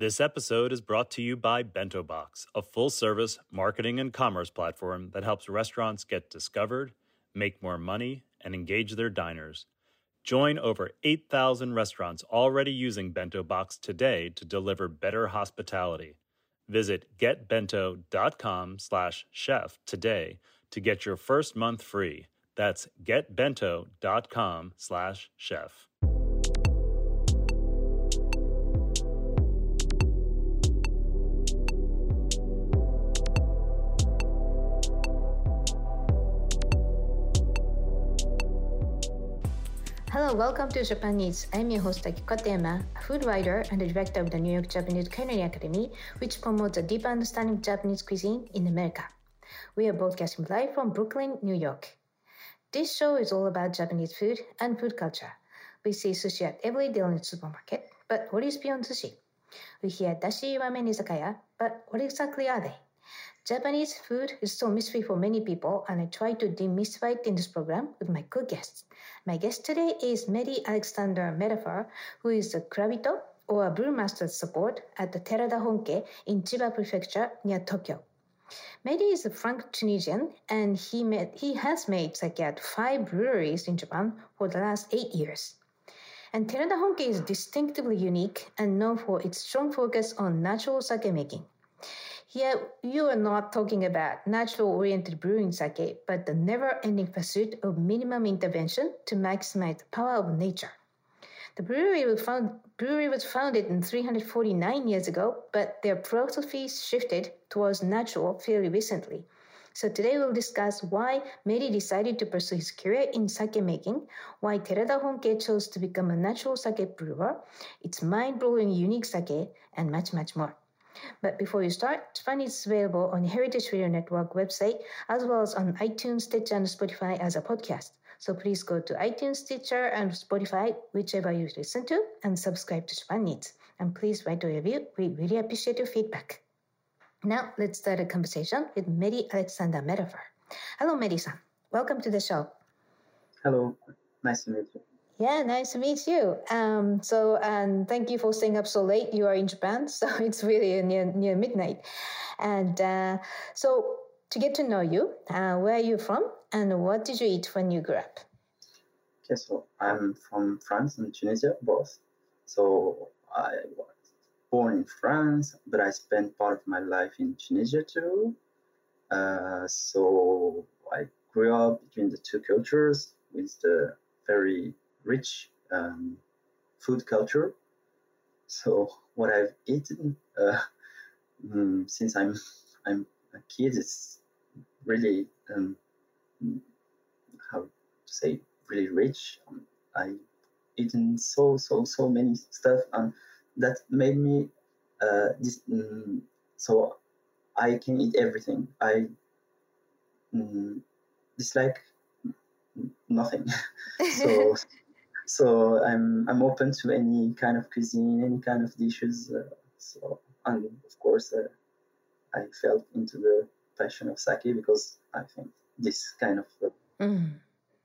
This episode is brought to you by Bento Box, a full service marketing and commerce platform that helps restaurants get discovered, make more money, and engage their diners. Join over 8,000 restaurants already using Bento Box today to deliver better hospitality. Visit getbento.com slash chef today to get your first month free. That's getbento.com Welcome to Japan Eats. I'm your host Aki Katayama, a food writer and the director of the New York Japanese Culinary Academy, which promotes a deeper understanding of Japanese cuisine in America. We are broadcasting live from Brooklyn, New York. This show is all about Japanese food and food culture. We see sushi at every the supermarket, but what is beyond sushi? We hear dashi ramen izakaya, but what exactly are they? Japanese food is so mystery for many people, and I try to demystify it in this program with my good guests. My guest today is Mehdi Alexander Metaphor, who is a Kurabito or a brewmaster support at the Terada Honke in Chiba Prefecture near Tokyo. Mehdi is a Frank Tunisian, and he, he has made sake at five breweries in Japan for the last eight years. And Terada Honke is distinctively unique and known for its strong focus on natural sake making. Here, you are not talking about natural oriented brewing sake, but the never ending pursuit of minimum intervention to maximize the power of nature. The brewery was, found, brewery was founded in 349 years ago, but their philosophy shifted towards natural fairly recently. So today we'll discuss why Mehdi decided to pursue his career in sake making, why Terada Honke chose to become a natural sake brewer, its mind-blowing unique sake, and much, much more. But before you start, Japan is available on the Heritage Radio Network website as well as on iTunes, Stitcher, and Spotify as a podcast. So please go to iTunes, Stitcher, and Spotify, whichever you listen to, and subscribe to Japan Eats. And please write a review. We really appreciate your feedback. Now let's start a conversation with Mehdi Alexander Metaphor. Hello, Mehdi-san. Welcome to the show. Hello. Nice to meet you. Yeah, nice to meet you. Um, so, and thank you for staying up so late. You are in Japan, so it's really near near midnight. And uh, so, to get to know you, uh, where are you from, and what did you eat when you grew up? Okay, so I'm from France and Tunisia, both. So I was born in France, but I spent part of my life in Tunisia too. Uh, so I grew up between the two cultures with the very rich um, food culture. So what I've eaten uh, mm, since I'm I'm a kid is really um, how to say really rich. Um, I eaten so so so many stuff, and that made me uh, this. Mm, so I can eat everything. I mm, dislike nothing. so so I'm I'm open to any kind of cuisine, any kind of dishes. Uh, so and of course, uh, I felt into the passion of sake because I think this kind of mm,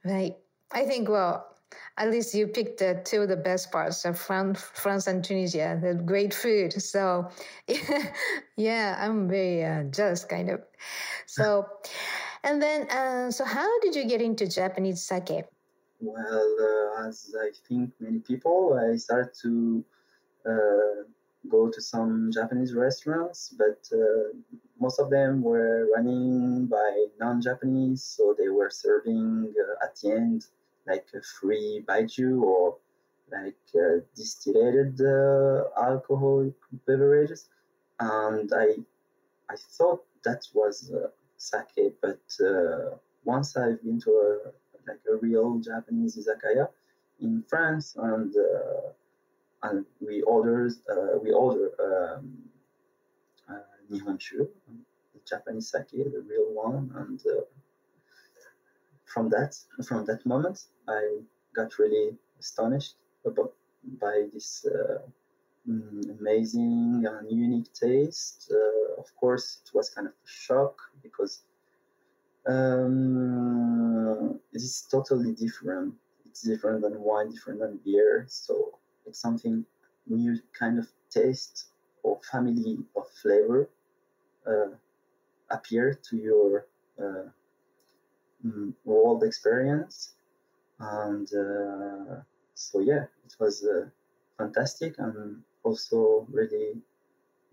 right. I think well. At least you picked the two of the best parts of France, and Tunisia. The great food. So, yeah, I'm very uh, jealous, kind of. So, and then, uh, so how did you get into Japanese sake? Well, uh, as I think many people, I started to uh, go to some Japanese restaurants, but uh, most of them were running by non-Japanese, so they were serving uh, at the end like a free baijiu or like uh, distilled uh, alcoholic beverages, and I I thought that was sake, but once I've been to a like a real Japanese izakaya in France, and uh, and we ordered uh, we order um, uh, nihonshu, the Japanese sake, the real one, and uh, from that from that moment I got really astonished about by this uh, mm, amazing and unique taste. Uh, of course, it was kind of a shock because um, it is totally different. It's different than wine, different than beer. So it's something new kind of taste or family of flavor uh, appear to your uh, mm, world experience. And uh, so, yeah, it was uh, fantastic and also really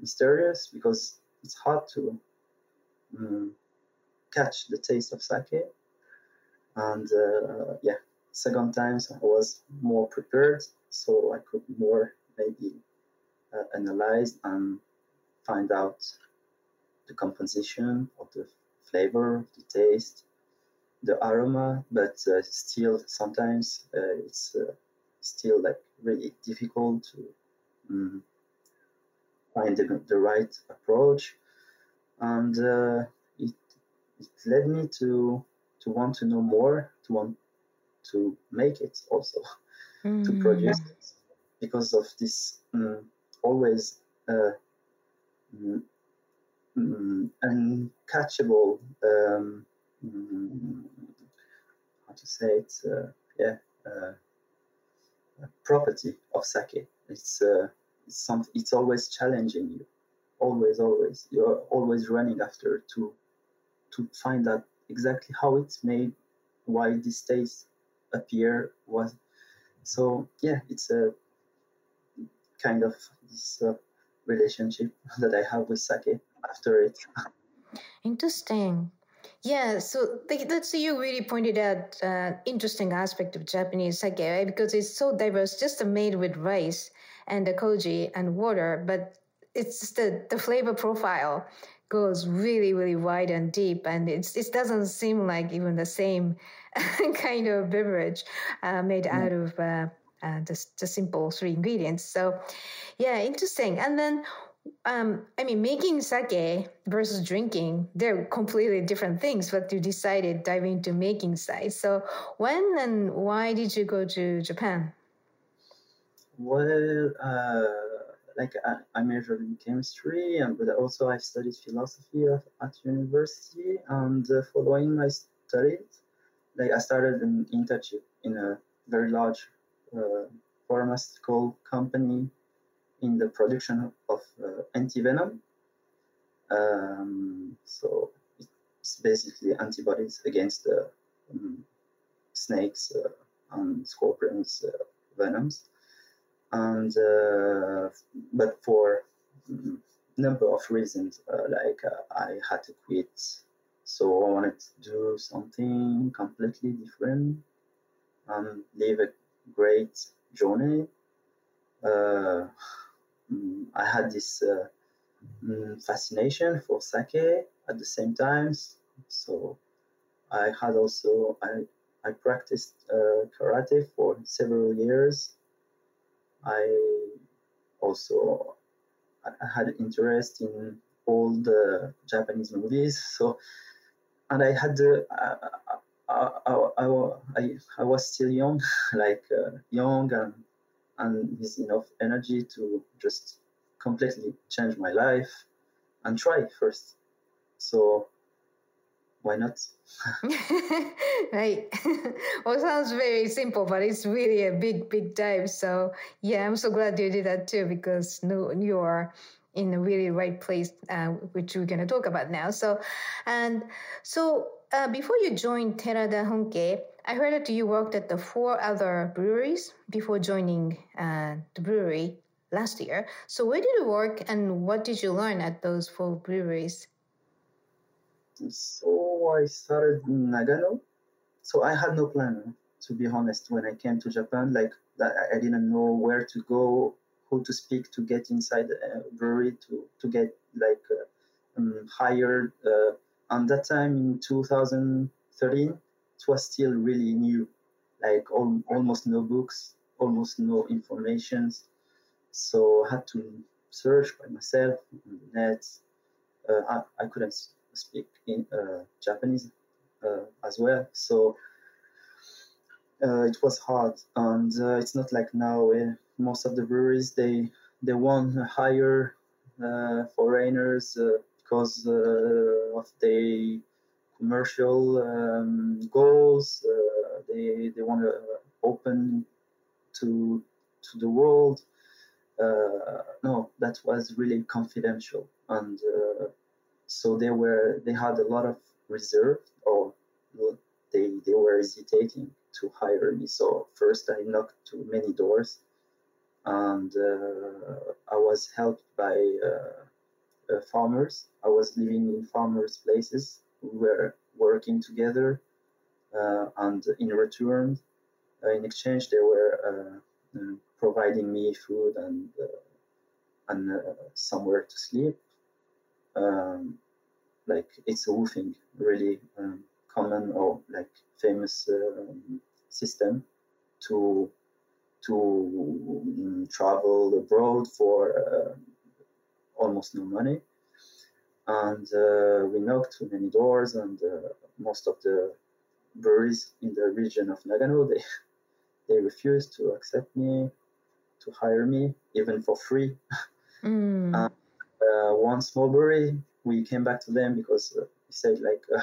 mysterious because it's hard to um, catch the taste of sake. And uh, yeah, second times I was more prepared, so I could more maybe uh, analyze and find out the composition of the flavor, the taste, the aroma, but uh, still sometimes uh, it's uh, still like really difficult to um, find the, the right approach, and uh, it led me to to want to know more, to want to make it also, mm. to produce it. Because of this um, always uh, mm, mm, uncatchable um, mm, how to say it uh, yeah uh, property of sake. It's uh, it's some it's always challenging you. Always always. You're always running after to find out exactly how it's made why this taste appear was so yeah it's a kind of this uh, relationship that I have with sake after it. Interesting. Yeah, so that's you really pointed out uh, interesting aspect of Japanese sake, right? Because it's so diverse, just made with rice and the koji and water, but it's the the flavor profile goes really really wide and deep, and it's it doesn't seem like even the same kind of beverage uh, made mm. out of uh, uh, just the simple three ingredients. So, yeah, interesting. And then, um, I mean, making sake versus drinking, they're completely different things. But you decided dive into making side. So, when and why did you go to Japan? Well, uh, like I, I, majored in chemistry, and but also I studied philosophy at, at university. And uh, following my studies, like I started an internship in a very large uh, pharmaceutical company in the production of uh, antivenom. Um, so it's basically antibodies against the um, snakes uh, and scorpions venoms. And but for um, number of reasons, like I had to quit so I wanted to do something completely different and live a great journey. Uh, I had this uh, fascination for sake at the same time. So I had also I I practiced uh, karate for several years. I also had interest in all the Japanese movies. So and I had the I, I, I, I was still young, like uh, young and, and with enough energy to just completely change my life and try first. So why not? right. well, sounds very simple, but it's really a big, big dive. So yeah, I'm so glad you did that too because no, you are in a really right place, uh, which we're going to talk about now. So, and so uh, before you joined Terada Honke, I heard that you worked at the four other breweries before joining uh, the brewery last year. So, where did you work and what did you learn at those four breweries? So, I started in Nagano. So, I had no plan, to be honest, when I came to Japan. Like, I didn't know where to go, who to speak to get inside the brewery, to, to get like uh, um, hired. Uh, and that time in 2013 it was still really new like all, almost no books almost no information so i had to search by myself on the net uh, I, I couldn't speak in uh, japanese uh, as well so uh, it was hard and uh, it's not like now most of the breweries they they want hire uh, foreigners because uh, of their commercial um, goals. They they want to open to to the world. no, that was really confidential, and so they were they had a lot of reserve, or they they were hesitating to hire me. So first I knocked to many doors, and uh, I was helped by uh, uh, farmers. I was living in farmers' places. We were working together, uh, and in return, in exchange, they were providing me food and uh, and uh, somewhere to sleep. Um, like it's a woofing really um, common or like famous um, system to to um, travel abroad for uh, almost no money. And uh, we knocked too many doors, and uh, most of the breweries in the region of Nagano they they refused to accept me to hire me even for free. Mm. Uh, one small brewery, we came back to them because uh, we said like uh,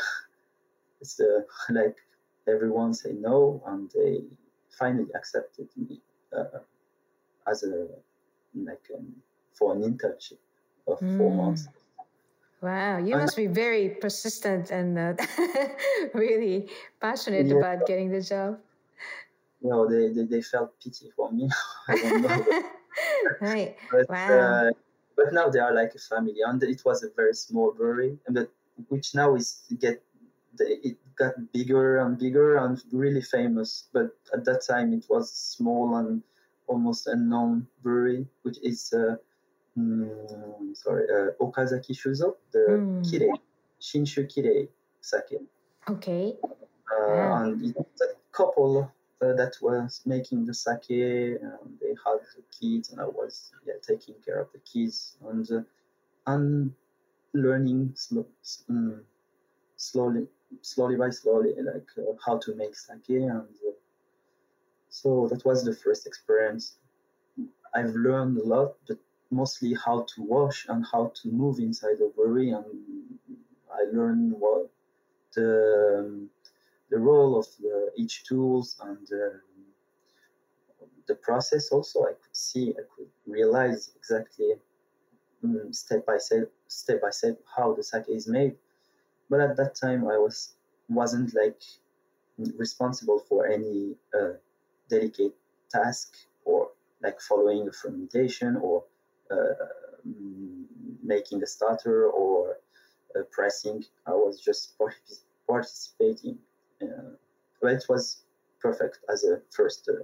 it's uh, like everyone say no, and they finally accepted me uh, as a like um, for an internship of mm. four months. Wow, you must be very persistent and uh, really passionate yeah. about getting the job No, they, they, they felt pity for me. I don't know. right. But, wow. But now they are like a family, and it was a very small brewery, and that, which now is get it got bigger and bigger and really famous. But at that time, it was small and almost unknown brewery, which is uh, mm, sorry uh, Okazaki Shuzo, the mm. Kirei Shinshu Kirei sake. Okay. Uh, yeah. And it's a couple uh, that was making the sake. Um, they had the kids, and I was yeah taking care of the kids and uh, and learning slow, um, slowly, slowly by slowly, like uh, how to make sake, and uh, so that was the first experience. I've learned a lot, but mostly how to wash and how to move inside the brewery, and I learned what the um, the role of the, each tools and um, the process also i could see i could realize exactly um, step by step step by step how the sake is made. But at that time i was wasn't like responsible for any uh, delicate task or like following a fermentation or uh, making a starter or uh, pressing. I was just participating it was perfect as a first uh,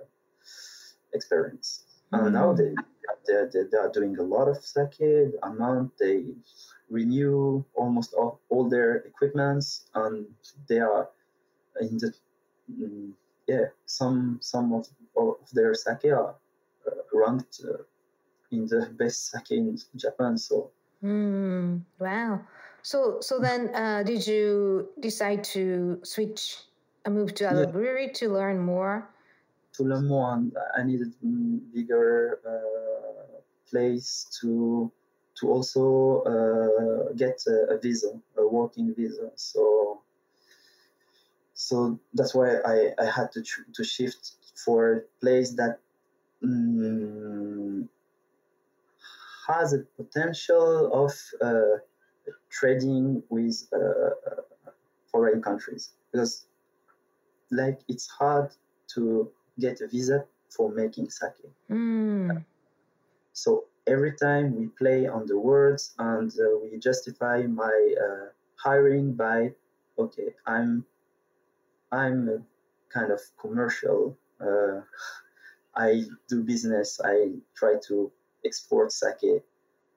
experience. Mm-hmm. And now they, they, they are doing a lot of sake amount. They renew almost all, all their equipments, and they are in the mm, yeah some some of, of their sake are uh, ranked uh, in the best sake in Japan. So mm, wow. So so then, uh, did you decide to switch a move to other yeah. brewery to learn more? To learn more, and I needed bigger uh, place to to also uh, get a, a, visa, a working visa. So so that's why I, I had to to shift for a place that um, has a potential of uh, trading with uh, foreign countries because like it's hard to get a visa for making sake. Mm. So every time we play on the words and uh, we justify my uh, hiring by, okay, I'm I'm a kind of commercial. Uh, I do business. I try to export sake,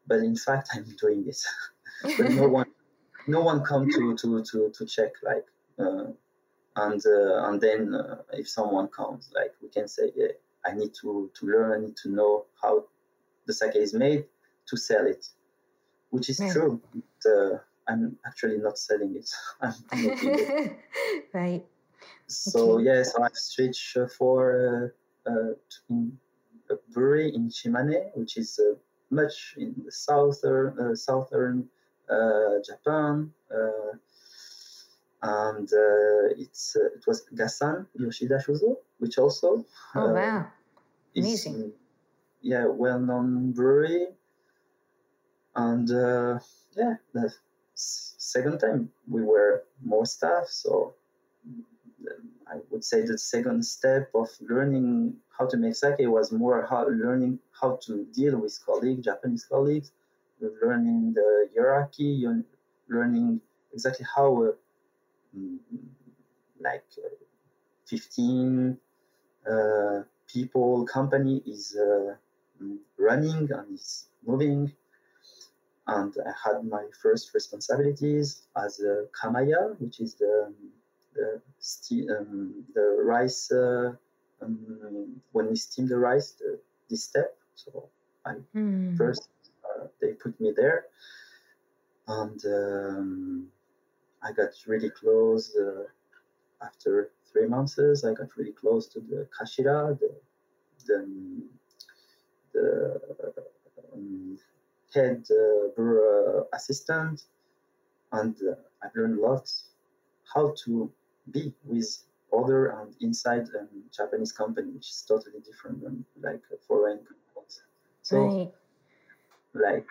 but in fact, I'm doing it. but no one, no one come to to to to check like uh, and uh, and then uh, if someone comes, like we can say, yeah, I need to to learn, I need to know how the sake is made to sell it, which is right. true. But, uh, I'm actually not selling it. I'm making it. right. So okay. yeah, so I've switched for uh, uh, in a brewery in Shimane, which is uh, much in the southern southern Japan and uh, it's uh, it was Gassan Yoshida Shuzo, which also oh uh, wow. amazing. yeah well-known brewery, and uh, yeah, the second time we were more staff, so I would say the second step of learning how to make sake was more how learning how to deal with colleagues, Japanese colleagues, learning the hierarchy, learning exactly how uh, mm, like uh, 15 uh, people company is uh, mm, running and is moving and I had my first responsibilities as a kamaya, which is the the, um, the rice uh, um, when we steam the rice, the, this step. So I mm. first they put me there, and um, I got really close uh, after three months. I got really close to the kashira, the the, the um, head uh, brewer assistant, and uh, I've learned a lot how to be with other and inside a Japanese company, which is totally different than like foreign companies. So, right. Like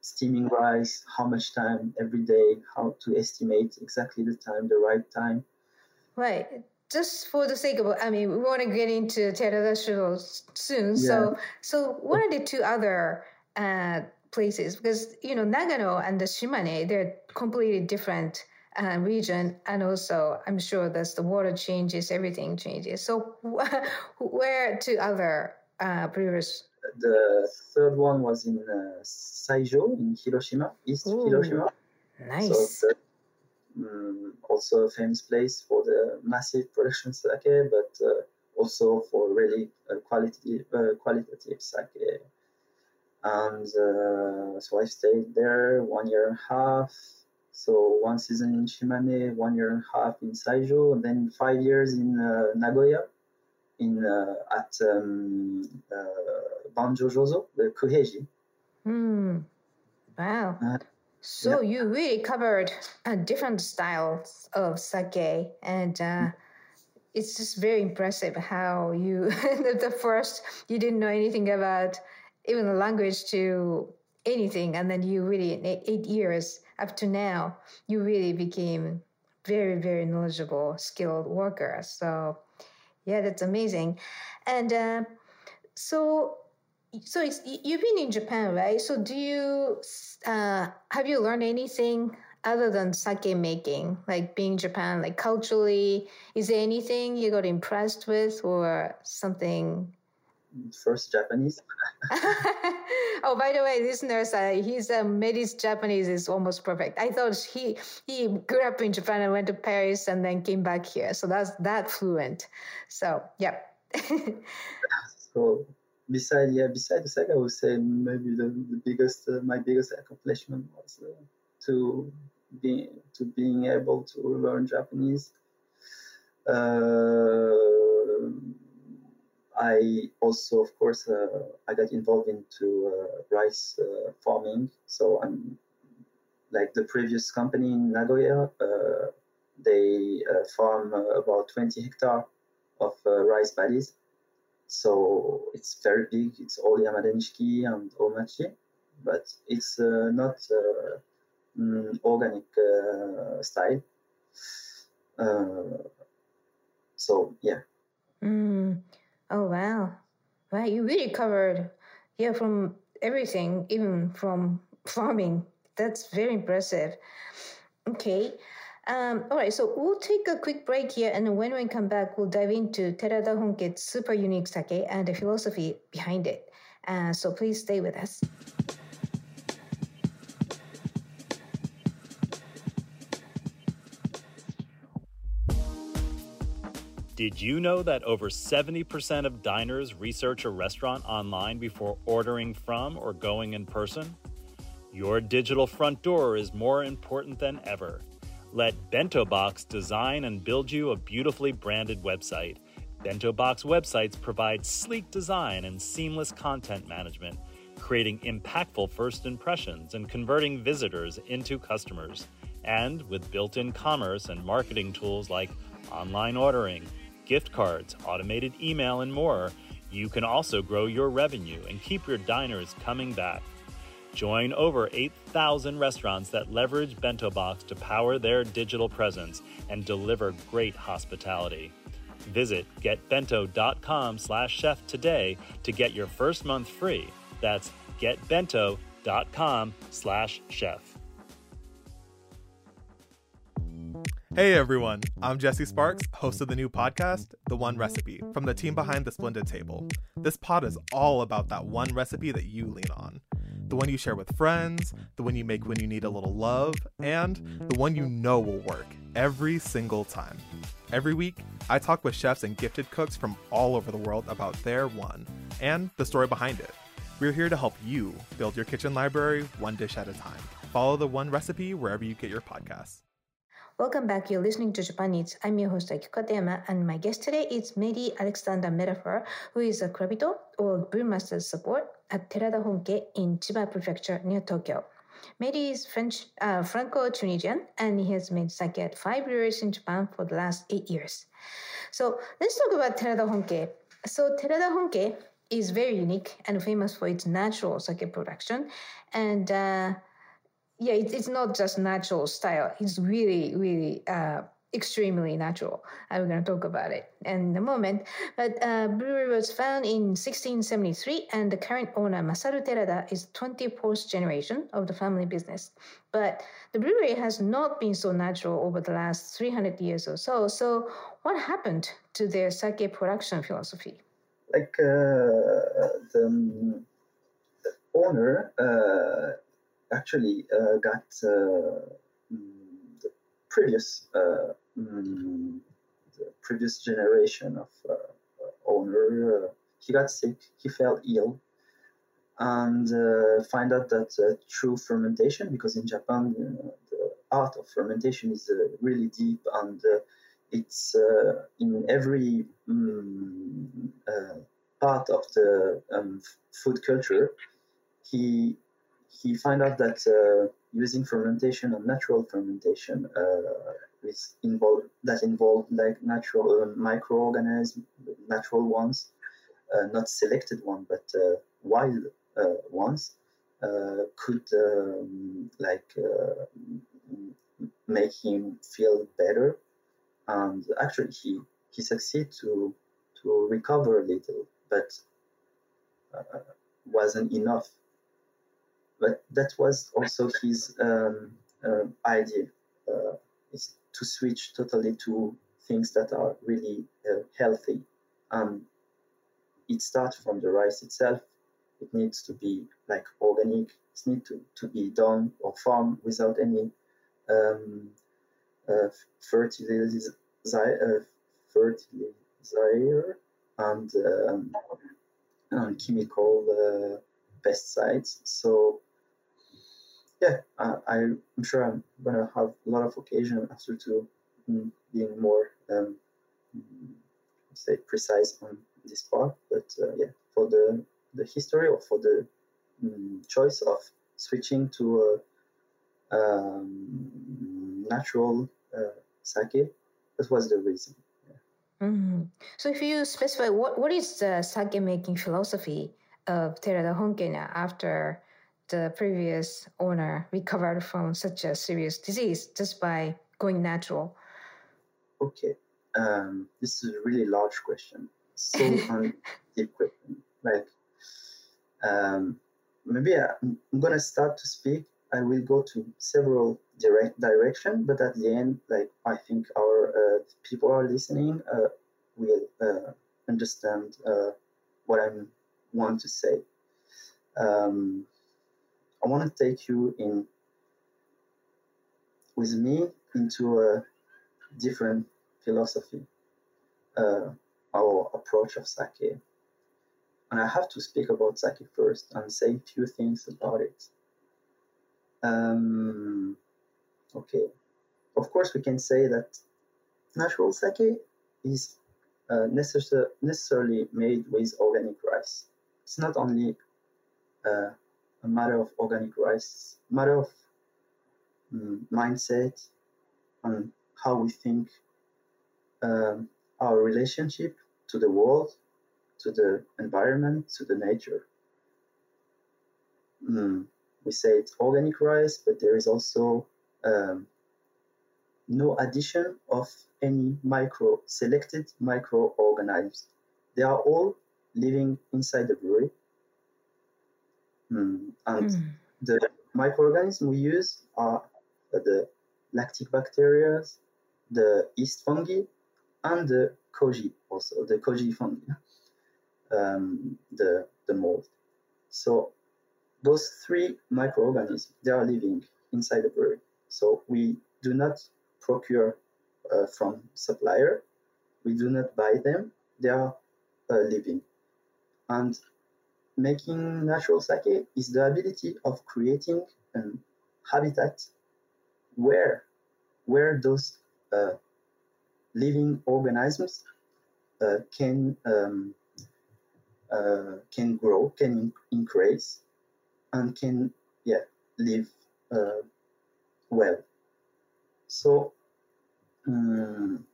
steaming rice, how much time every day, how to estimate exactly the time, the right time. Right. Just for the sake of, I mean, we want to get into Terada soon. Yeah. So, so what are the two other uh, places? Because you know, Nagano and the Shimane, they're completely different uh, region, and also I'm sure that the water changes, everything changes. So, where to other uh, previous? The third one was in uh, Saijo in Hiroshima, East Ooh, Hiroshima. Nice. So um, also a famous place for the massive production sake, but uh, also for really uh, quality uh, qualitative sake. And uh, so I stayed there one year and a half so one season in Shimane, one year and a half in Saijo, and then five years in uh, Nagoya, in uh, at um, uh, Banjo Jozo, the Kuheiji. Hmm. Wow. Uh, so yeah. you really covered different styles of sake, and uh, mm. it's just very impressive how you the first you didn't know anything about even the language to anything, and then you really in eight, eight years up to now, you really became very, very knowledgeable, skilled worker. So, yeah, that's amazing. And uh, so, so you've been in Japan, right? So, do you uh, have you learned anything other than sake making, like being Japan, like culturally? Is there anything you got impressed with, or something first Japanese. oh, by the way, listeners, uh, his uh, Mehdi's Japanese is almost perfect. I thought he he grew up in Japan and went to Paris and then came back here, so that's that fluent. So, yeah. so, beside yeah, besides the second, I would say maybe the, the biggest uh, my biggest accomplishment was uh, to be to being able to learn Japanese. Uh, I also, of course, uh, I got involved into uh, rice uh, farming. So I'm like the previous company in Nagoya. Uh, they uh, farm uh, about 20 hectare of rice paddies. So it's very big. It's all Yamada Nishiki and Omachi, but it's not mm, organic style. so yeah. Mm. Oh wow. Wow, you really covered yeah, from everything, even from farming. That's very impressive. Okay. Um, all right, so we'll take a quick break here, and when we come back, we'll dive into Terada Honke's super unique sake and the philosophy behind it. Uh, so please stay with us. Did you know that over 70% of diners research a restaurant online before ordering from or going in person? Your digital front door is more important than ever. Let Bento Box design and build you a beautifully branded website. Bento Box websites provide sleek design and seamless content management, creating impactful first impressions and converting visitors into customers. And with built in commerce and marketing tools like online ordering, gift cards, automated email, and more, You can also grow your revenue and keep your diners coming back. Join over 8,000 restaurants that leverage Bento Box to power their digital presence and deliver great hospitality. Visit getbento.com slash chef today to get your first month free. That's getbento.com/chef. Hey everyone, I'm Jesse Sparks, host of the new podcast, The One Recipe, from the team behind The Splendid Table. This pod is all about that one recipe that you lean on. The one you share with friends, the one you make when you need a little love, and the one you know will work every single time. Every week, I talk with chefs and gifted cooks from all over the world about their one and the story behind it. We're here to help you build your kitchen library one dish at a time. Follow the one recipe wherever you get your podcasts. Welcome back. You're listening to Japan Eats. I'm your host Katayama, and my guest today is Mehdi Alexander Metaphor, who is a Kurabito or brewmaster support at Terada Honke in Chiba Prefecture near Tokyo. Mehdi is French, uh, Franco-Tunisian, and he has made sake at five breweries in Japan for the last eight years. So let's talk about Terada Honke. So Terada Honke is very unique and famous for its natural sake production, and uh, yeah, it, it's not just natural style. It's really, really uh, extremely natural. I'm going to talk about it in a moment. But uh, brewery was founded in 1673, and the current owner Masaru Terada is 24th generation of the family business. But the brewery has not been so natural over the last 300 years or so. So, what happened to their sake production philosophy? Like uh, the, the owner uh, actually uh, got uh, mm, the previous uh, mm, the previous generation of owner. he got sick. He fell ill, and find out that through fermentation, because in Japan the art of fermentation is really deep and it's uh, in every uh, part of the um, food culture. He he found out that uh, using fermentation and natural fermentation uh, is involved that involved like natural uh, microorganisms, natural ones, uh, not selected ones, but uh, wild uh, ones, could um, like make him feel better, and actually he he succeeded to to recover a little, but wasn't enough but that was also his um, uh, idea. Uh, is to switch totally to things that are really uh, healthy. And it starts from the rice itself. It needs to be like organic. It needs to, to be done or farmed without any um, uh, fertilizer, uh, fertilizer and, um, and chemical uh, pesticides. So yeah, uh, I'm sure I'm gonna have a lot of occasion after to mm, being more um, say precise on this part. But uh, yeah, for the the history or for the um, choice of switching to a um, natural uh, sake, that was the reason. Mm-hmm. So, if you specify what what is the sake making philosophy of Terada Honkena after the previous owner recovered from such a serious disease just by going natural? Okay, um, this is a really large question. So deep question. Like, um, maybe I, am gonna start to speak. I will go to several direct direction, but at the end, like I think our uh, people are listening uh, will uh, understand uh, what I want to say. Um, I want to take you in with me into a different philosophy, uh, our approach of sake. And I have to speak about sake first and say a few things about it. Um, okay, of course, we can say that natural sake is uh, necessar- necessarily made with organic rice. It's not only uh, a matter of organic rice, matter of um, mindset and how we think um, our relationship to the world, to the environment, to the nature. Mm, we say it's organic rice, but there is also um, no addition of any micro selected microorganisms. They are all living inside the brewery. Mm, and mm. the microorganisms we use are the lactic bacteria, the yeast fungi, and the koji also, the koji fungi, um, the, the mold. So those three microorganisms, they are living inside the brewery. So we do not procure uh, from supplier. We do not buy them. They are uh, living. And making natural sake is the ability of creating a habitat where where those uh, living organisms uh, can um, uh, can grow, can increase, and can yeah live uh, well. So um,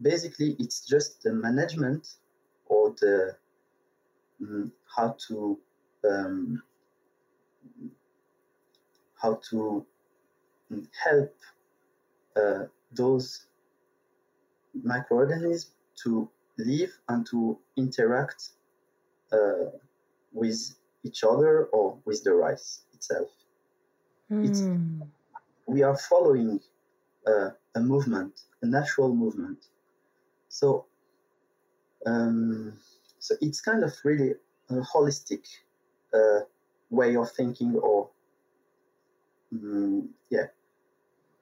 basically, it's just the management or the um, how to um, how to help uh, those microorganisms to live and to interact uh, with each other or with the rice itself. Mm. It's, hmm. we are following uh, a movement, a natural movement. So, um, so it's kind of really a holistic uh, way of thinking, or um, yeah.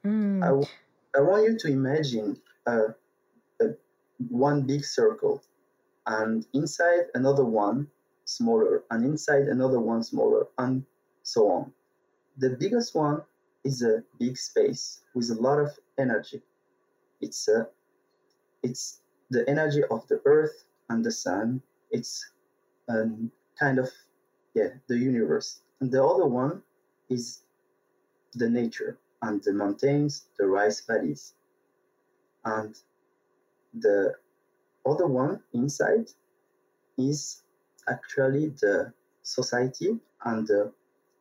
Mm. I, I want you to imagine uh, one big circle, and inside another one smaller, and inside another one smaller, and so on. The biggest one is a big space with a lot of energy. It's a, it's the energy of the earth and the sun. It's um, kind of yeah the universe. And the other one is the nature and the mountains, the rice valleys. And the other one inside is actually the society and uh,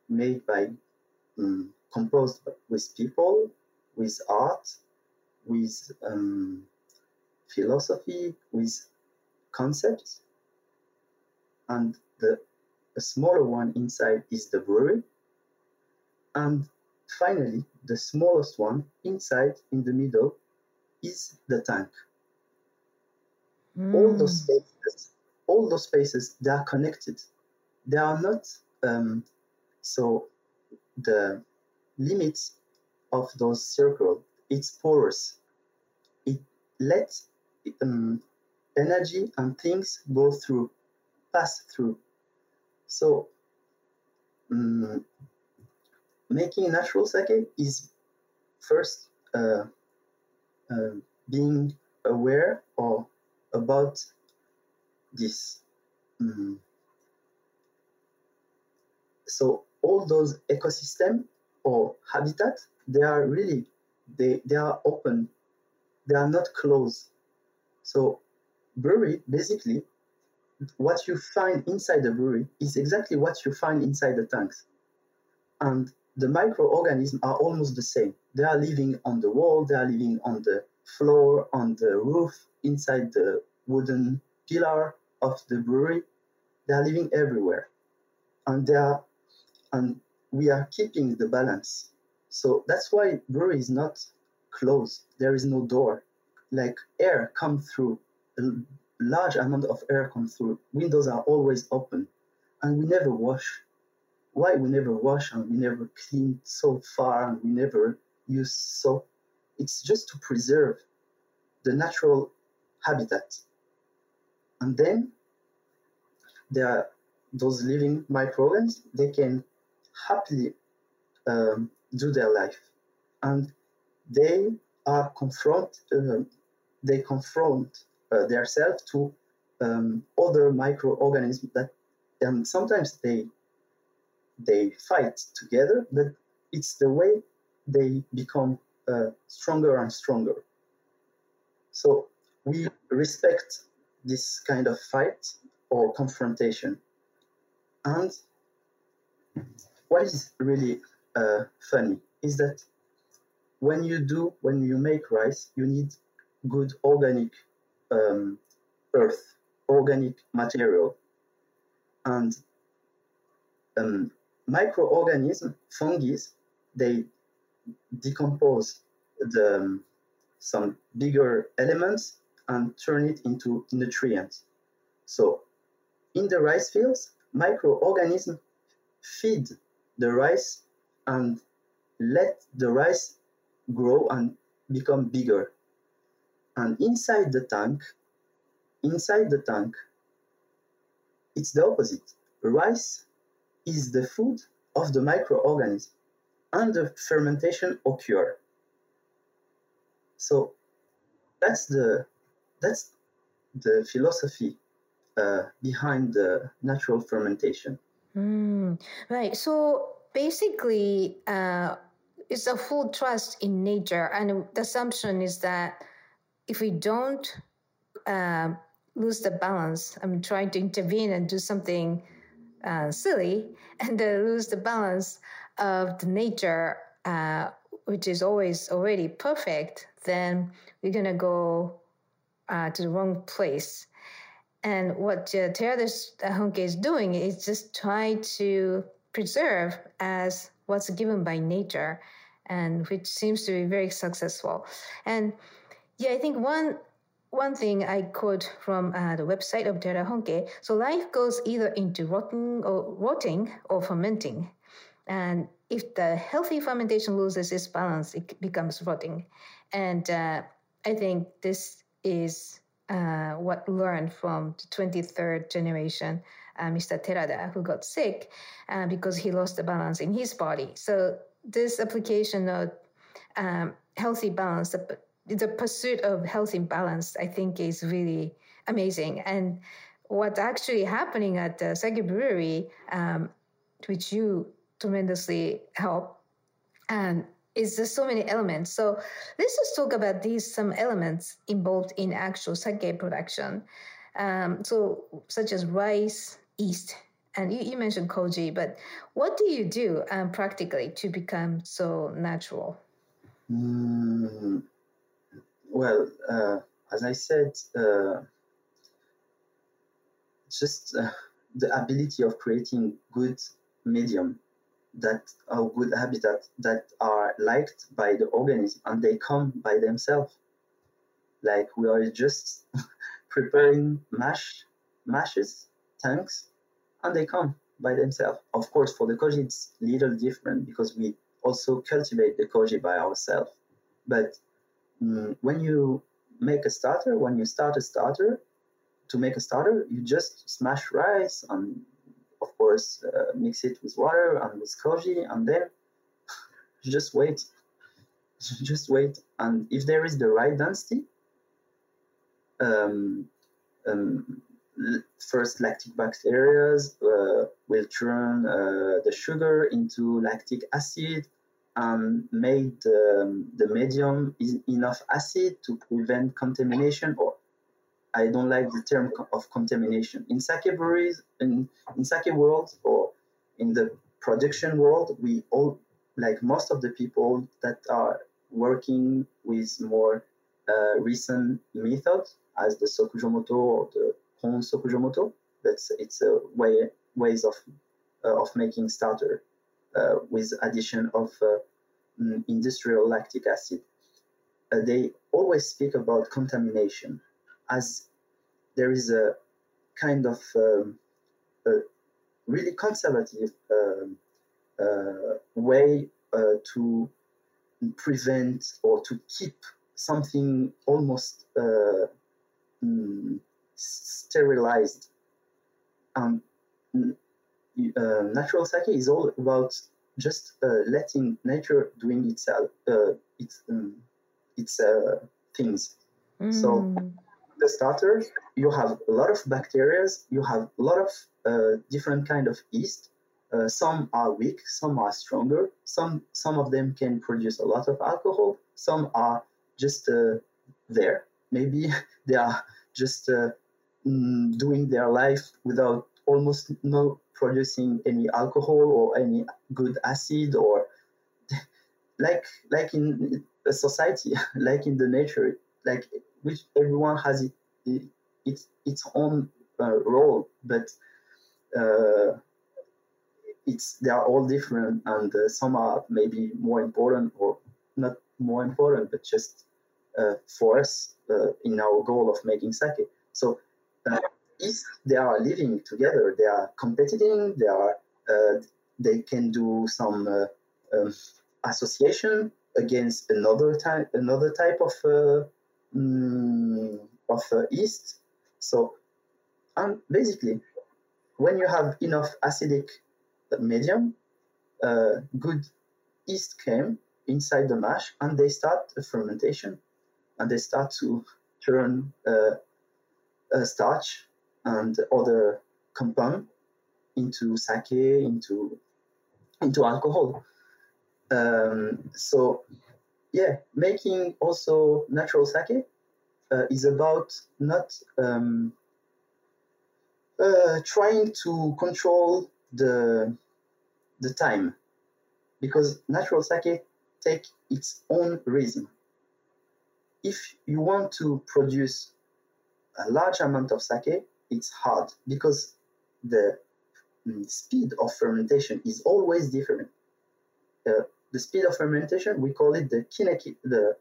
made by um, composed with people with art with um, philosophy with concepts and the smaller one inside is the brewery and finally the smallest one inside in the middle is the tank Mm. All those hmm. spaces, all those spaces, they are connected. They are not um, so the limits of those circles. It's porous. It lets um, energy and things go through, pass through. So um, making natural sake is first uh, uh, being aware or about this. Mm. So all those ecosystem or habitat, they are really they they are open, they are not closed. So brewery basically what you find inside the brewery is exactly what you find inside the tanks. And the microorganisms are almost the same. They are living on the wall, they are living on the floor, on the roof, inside the wooden pillar of the brewery. They are living everywhere, and they are, and we are keeping the balance. So that's why brewery is not closed. There is no door. Like air come through, large amount of air comes through. Windows are always open, and we never wash. Why we never wash and we never clean so far and we never use soap? It's just to preserve the natural habitat. And then there are those living microorganisms, they can happily um, do their life. And they are confront, uh, they confront uh, themselves to um, other microorganisms that, and sometimes they they fight together, but it's the way they become uh, stronger and stronger. So we respect this kind of fight or confrontation. And what is really uh, funny is that when you do, when you make rice, you need good organic um, earth, organic material. And um, microorganisms, fungi, they decompose the, um, some bigger elements and turn it into nutrients. So in the rice fields, microorganisms feed the rice and let the rice grow and become bigger. And inside the tank, inside the tank, it's the opposite. Rice is the food of the microorganism and the fermentation occur. So that's the that's the philosophy uh, behind the natural fermentation. Mm, right. So basically, uh, it's a full trust in nature, and the assumption is that if we don't uh, lose the balance, I'm trying to intervene and do something uh, silly, and lose the balance of the nature, uh, which is always already perfect, then we're gonna go uh, to the wrong place. And what uh, Terada Honke is doing is just try to preserve as what's given by nature, and which seems to be very successful. And yeah, I think one one thing I quote from uh, the website of Terada Honke. So life goes either into rotting or rotting or fermenting, and if the healthy fermentation loses its balance, it becomes rotting. And uh, I think this is uh, what learned from the 23rd generation, uh, Mr. Terada, who got sick uh, because he lost the balance in his body. So this application of um, healthy balance, the, pursuit of healthy balance, I think is really amazing. And what's actually happening at the Sake Brewery, um, which you tremendously help, and is just so many elements. So let's just talk about these some elements involved in actual sake production. Um, so such as rice, yeast, and you, you, mentioned koji, but what do you do um, practically to become so natural? Mm, well, uh, as I said, uh, just uh, the ability of creating good medium that are good habitat that are liked by the organism and they come by themselves. Like we are just preparing mash mashes, tanks, and they come by themselves. Of course, for the koji, it's little different because we also cultivate the koji by ourselves. But mm, when you make a starter, when you start a starter, to make a starter, you just smash rice and of course, uh, mix it with water and with koji, and then just wait. just wait. And if there is the right density, um, um, first lactic bacteria uh, will turn uh, the sugar into lactic acid and made the, the medium enough acid to prevent contamination or I don't like the term of contamination. In sake breweries, in, in sake world, or in the production world, we all, like most of the people that are working with more uh, recent methods, as the Sokujomoto or the Hon Sokujomoto, that's it's a way ways of uh, of making starter with addition of uh, mm, industrial lactic acid. Uh, they always speak about contamination as there is a kind of um, a really conservative um, uh, way uh, to prevent or to keep something almost uh, mm, sterilized. Uh, natural sake is all about just uh, letting nature doing itself uh, its um, its things. Mm. So the starter, you have a lot of bacteria, you have a lot of uh, different kind of yeast. Uh, some are weak, some are stronger. Some some of them can produce a lot of alcohol. Some are just uh, there. Maybe they are just uh, mm, doing their life without almost no producing any alcohol or any good acid or like like in a society like in the nature like which everyone has it, it its its own uh, role but uh, it's they are all different and uh, some are maybe more important or not more important but just uh, for us uh, in our goal of making sake. So uh, if they are living together they are competing they are they can do some um, association against another type another type of mm, of yeast. So and basically when you have enough acidic medium, uh, good yeast came inside the mash and they start a fermentation and they start to turn uh, starch and other compound into sake, into into alcohol. Um, so yeah, making also natural sake uh, is about not um, uh, trying to control the the time because natural sake take its own rhythm. If you want to produce a large amount of sake, it's hard because the mm, speed of fermentation is always different. Uh, the speed of fermentation, we call it the kinetic, the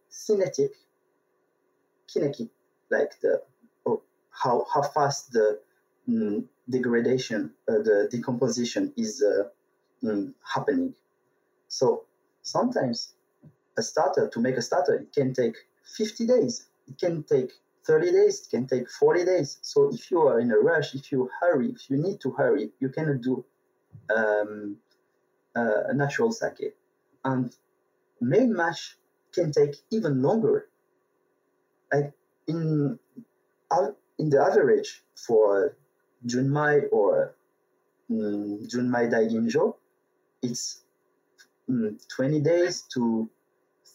kinetic, like the oh, how how fast the mm, degradation, uh, the decomposition is uh, mm, happening. So sometimes a starter, to make a starter, it can take 50 days, it can take 30 days, it can take 40 days. So if you are in a rush, if you hurry, if you need to hurry, you cannot do um, uh, a natural sake. And main mash can take even longer. Like in in the average for Junmai or um, Junmai Daiginjo, it's um, 20 days to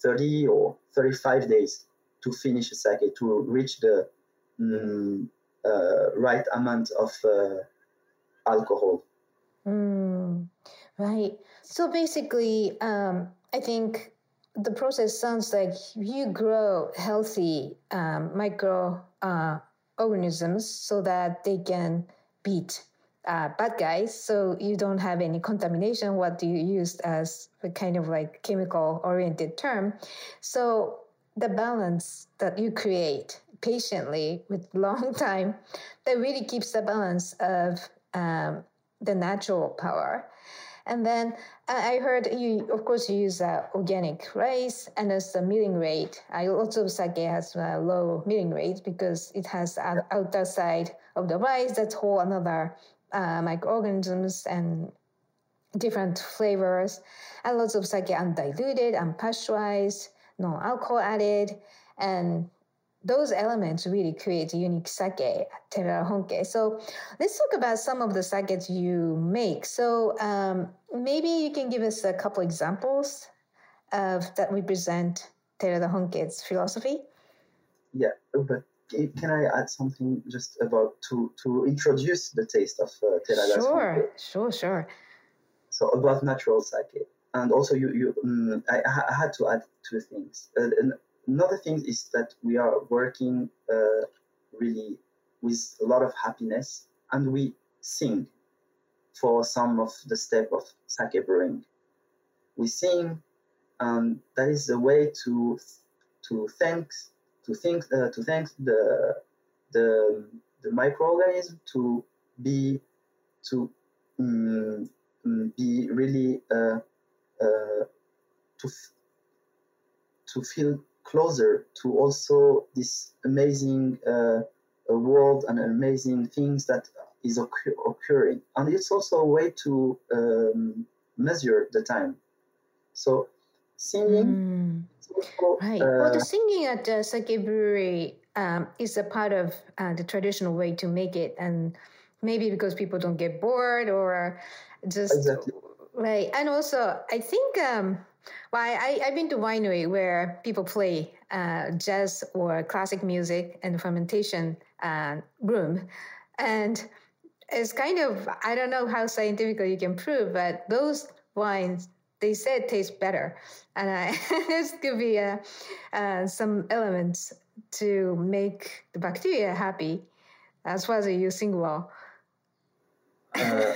30 or 35 days to finish a sake, to reach the um, uh, right amount of uh, alcohol. Mm, right. So basically, um, I think the process sounds like you grow healthy um, micro uh, organisms so that they can beat uh, bad guys. So you don't have any contamination. What do you use as a kind of like chemical oriented term. So the balance that you create patiently with long time that really keeps the balance of um, the natural power and then I heard you, of course, you use uh, organic rice and as the milling rate. I also sake has a low milling rate because it has an outer side of the rice. That's whole another uh, microorganisms and different flavors. And lots of sake undiluted, unpasteurized, no alcohol added, and those elements really create unique sake at Terada Honke. So let's talk about some of the sakes you make. So um, maybe you can give us a couple examples of that represent Terada Honke's philosophy. Yeah, but can I add something just about to to introduce the taste of uh, Terada? Sure, Honke? sure, sure. So about natural sake, and also you you um, I, I had to add two things. Uh, another thing is that we are working uh, really with a lot of happiness and we sing for some of the step of sake brewing. We sing, and that is a way to to thank to think uh, to thank the the the microorganism to be to um, be really uh, uh, to to feel closer to also this amazing uh, world and amazing things that is occur- occurring. And it's also a way to um, measure the time. So singing. Mm. Also, right. Uh, well, the singing at the Sake Brewery um, is a part of uh, the traditional way to make it, and maybe because people don't get bored or just exactly. Right, and also I think um, well, I, I've been to winery where people play uh, jazz or classic music the fermentation uh, room, and it's kind of I don't know how scientifically you can prove, but those wines they said taste better, and I, this could be uh, uh, some elements to make the bacteria happy as far as you sing well. Uh,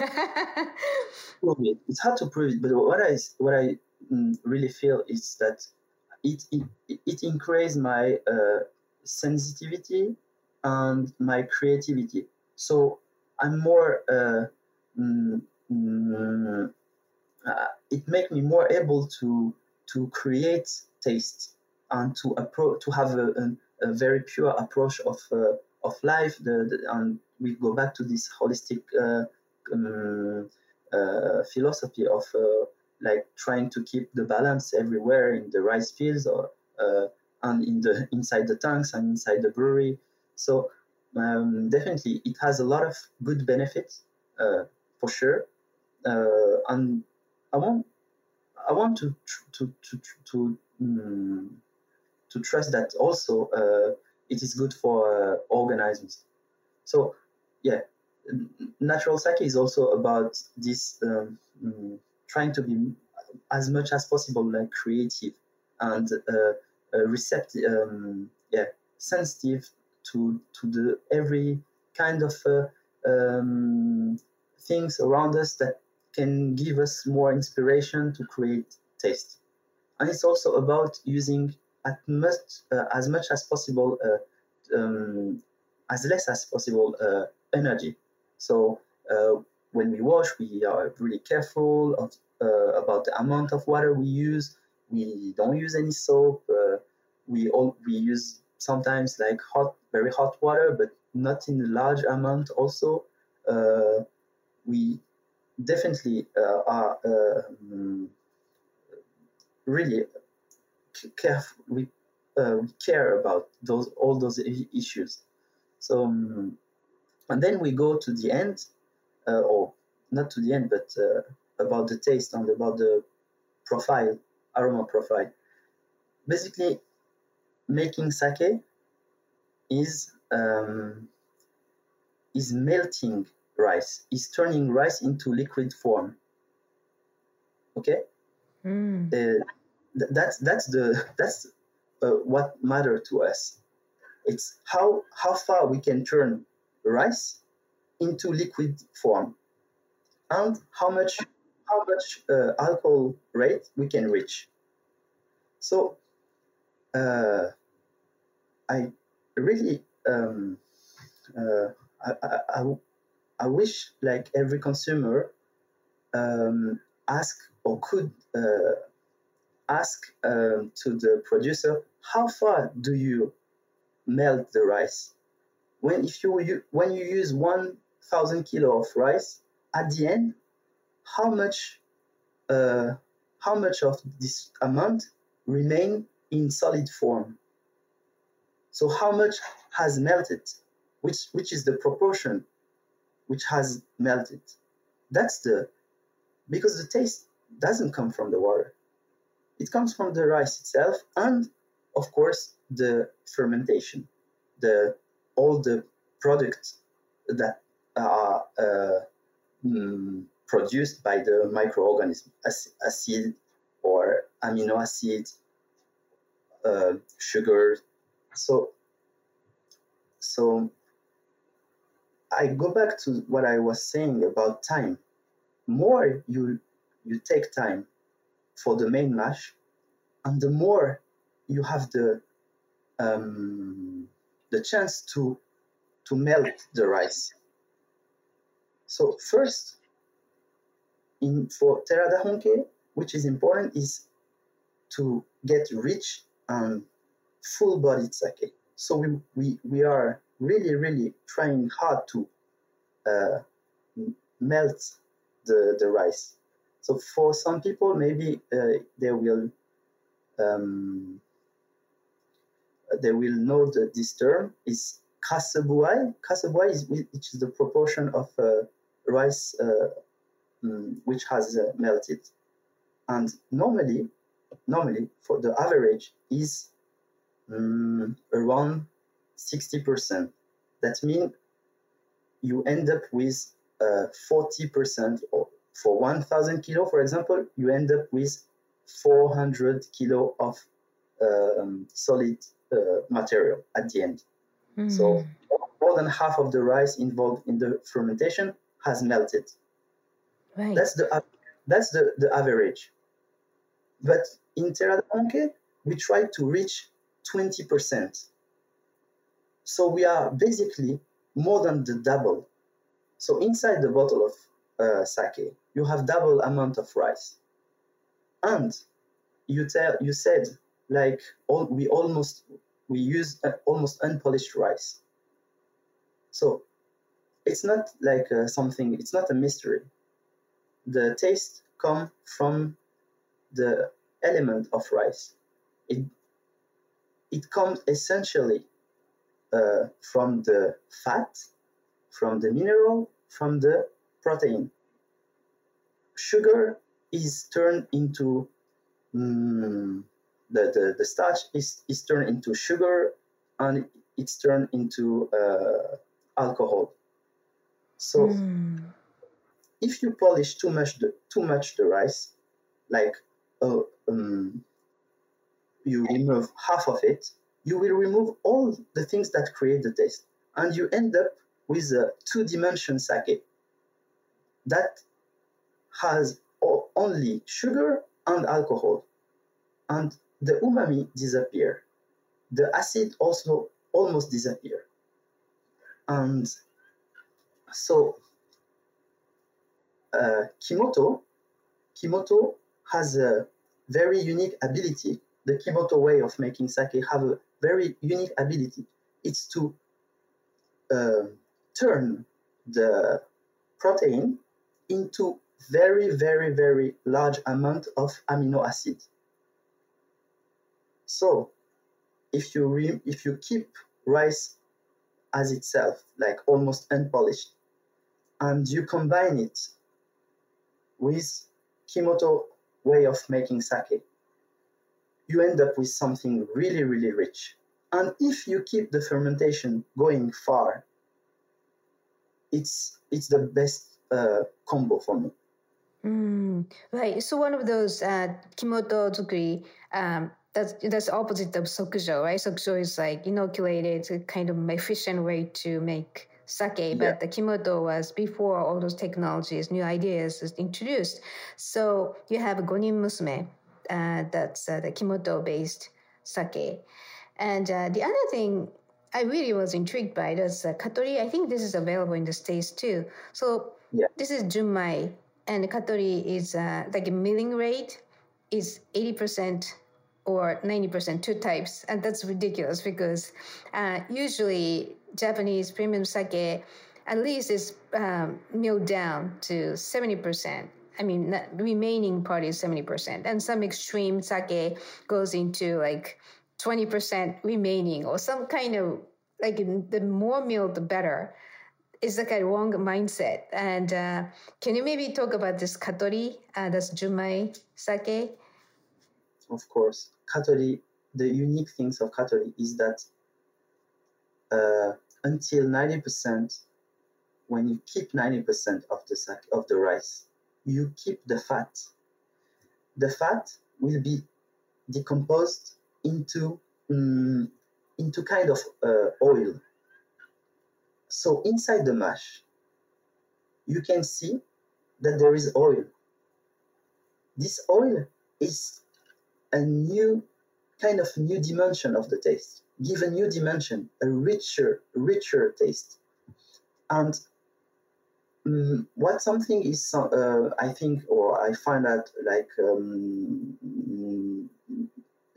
it's hard to prove it, but what I what I mm, really feel is that it it, it increases my uh, sensitivity and my creativity. So I'm more. Uh, mm, mm, uh, it makes me more able to to create taste and to approach to have a, a, a, very pure approach of uh, of life. The, the, and we go back to this holistic uh, um, philosophy of uh, like trying to keep the balance everywhere in the rice fields or and in the inside the tanks and inside the brewery. So um, definitely, it has a lot of good benefits for sure. and I want I want to to to to um, to trust that also uh, it is good for uh, organisms. So yeah, natural sake is also about this um, um, trying to be as much as possible like creative and uh, uh, receptive, um, yeah, sensitive to to the every kind of uh, um, things around us that can give us more inspiration to create taste. And it's also about using at much, uh, as much as possible, uh, um, as less as possible uh, energy. So uh, when we wash, we are really careful of, uh, about the amount of water we use. We don't use any soap. Uh, we all we use sometimes like hot, very hot water, but not in a large amount. Also, we definitely uh, are um, really careful. We, uh, we care about those all those issues. So, um, and then we go to the end, uh, or not to the end, but uh, about the taste and about the profile, aroma profile. Basically, making sake is um, is melting rice is turning rice into liquid form. Okay, mm. uh, th- that's that's the that's uh, what matter to us. It's how how far we can turn rice into liquid form, and how much how much uh, alcohol rate we can reach. So, uh, I really um, uh, I, I, I, wish like every consumer um, ask or could uh, ask um, to the producer how far do you melt the rice when if you when you use 1000 kilo of rice at the end how much uh, how much of this amount remain in solid form so how much has melted which which is the proportion which has melted. That's the because the taste doesn't come from the water. It comes from the rice itself and of course the fermentation, the all the products that are uh, mm, produced by the microorganism, acid or amino acid, uh, sugar. So, so I go back to what I was saying about time. More you you take time for the main mash, and the more you have the um, the chance to to melt the rice. So first, in for Terada Honke, which is important, is to get rich and full-bodied sake. So we, we, we are really, really trying hard to uh, melt the, the rice. So for some people, maybe uh, they will um, they will know that this term is kasubuai. Kasubuai is which is the proportion of uh, rice uh, um, which has uh, melted. And normally, normally for the average is um, around 60%. That means you end up with uh, 40% or for 1000 kilo, for example, you end up with 400 kilo of um, solid material at the end. Mm. So more than half of the rice involved in the fermentation has melted. Right. That's the that's the, the average. But in Terada Honke, we try to reach 20%. So we are basically more than the double. So inside the bottle of uh, sake, you have double amount of rice. And you tell you said like all, we almost we use uh, almost unpolished rice. So it's not like uh, something. It's not a mystery. The taste come from the element of rice. It it comes essentially uh, from the fat, from the mineral, from the protein. Sugar is turned into mm, the, the, the starch is, is turned into sugar and it's turned into uh, alcohol. So mm. if you polish too much the, too much the rice, like uh, um, you remove half of it, you will remove all the things that create the taste, and you end up with a two-dimension sake that has only sugar and alcohol, and the umami disappear. The acid also almost disappear, and so uh, Kimoto, Kimoto has a very unique ability. The Kimoto way of making sake have a very unique ability. It's to uh, turn the protein into very, very, very large amount of amino acid. So if you re- if you keep rice as itself, like almost unpolished, and you combine it with Kimoto way of making sake, you end up with something really, really rich. And if you keep the fermentation going far, it's it's the best uh, combo for me. Mm, right. So one of those uh, Kimoto zukuri, um, that's that's opposite of sokujo, right? Sokujo is like inoculated, kind of efficient way to make sake, yeah. but the Kimoto was before all those technologies, new ideas is introduced. So you have Gonin Musume, uh, that's uh, the Kimoto based sake. And uh, the other thing I really was intrigued by is uh, Katori. I think this is available in the States too. So yeah. this is Junmai, and Katori is uh, like a milling rate is 80% or 90%, two types. And that's ridiculous because uh, usually Japanese premium sake at least is um, milled down to 70%. I mean, remaining part is 70%. And some extreme sake goes into like 20% remaining or some kind of like the more meal, the better. It's like a wrong mindset. And uh, can you maybe talk about this katori? Uh, that's Junmai sake. Of course, katori. The unique things of katori is that uh, until ninety percent, when you keep ninety percent of the sake of the rice, you keep the fat. The fat will be decomposed into um, into kind of uh, oil. So inside the mash, you can see that there is oil. This oil is a new kind of new dimension of the taste, give a new dimension, a richer, richer taste. And um, what something is, uh, I think, or I find that like um,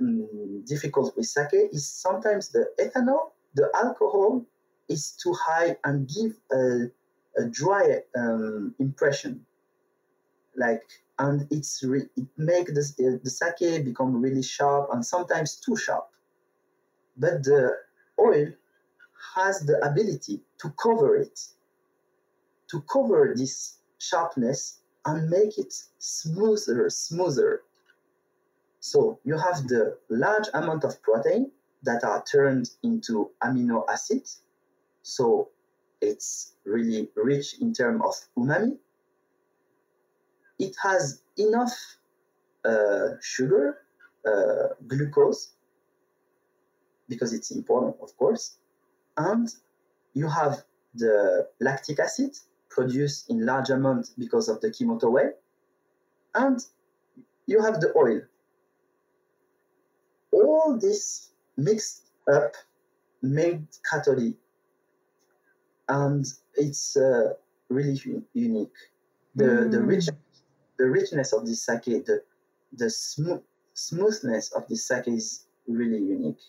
um, difficult with sake is sometimes the ethanol, the alcohol is too high and give a, a dry um, impression. Like, and it's re- it make the, the sake become really sharp and sometimes too sharp. But the oil has the ability to cover it, to cover this sharpness and make it smoother, smoother. So you have the large amount of protein that are turned into amino acids. So it's really rich in terms of umami. It has enough uh, sugar, uh, glucose, because it's important, of course. And you have the lactic acid produced in large amount because of the Kimoto way. And you have the oil. All this mixed up made Katori. And it's uh, really unique. The, mm. the, rich, the richness of this sake, the, the smooth, smoothness of this sake is really unique.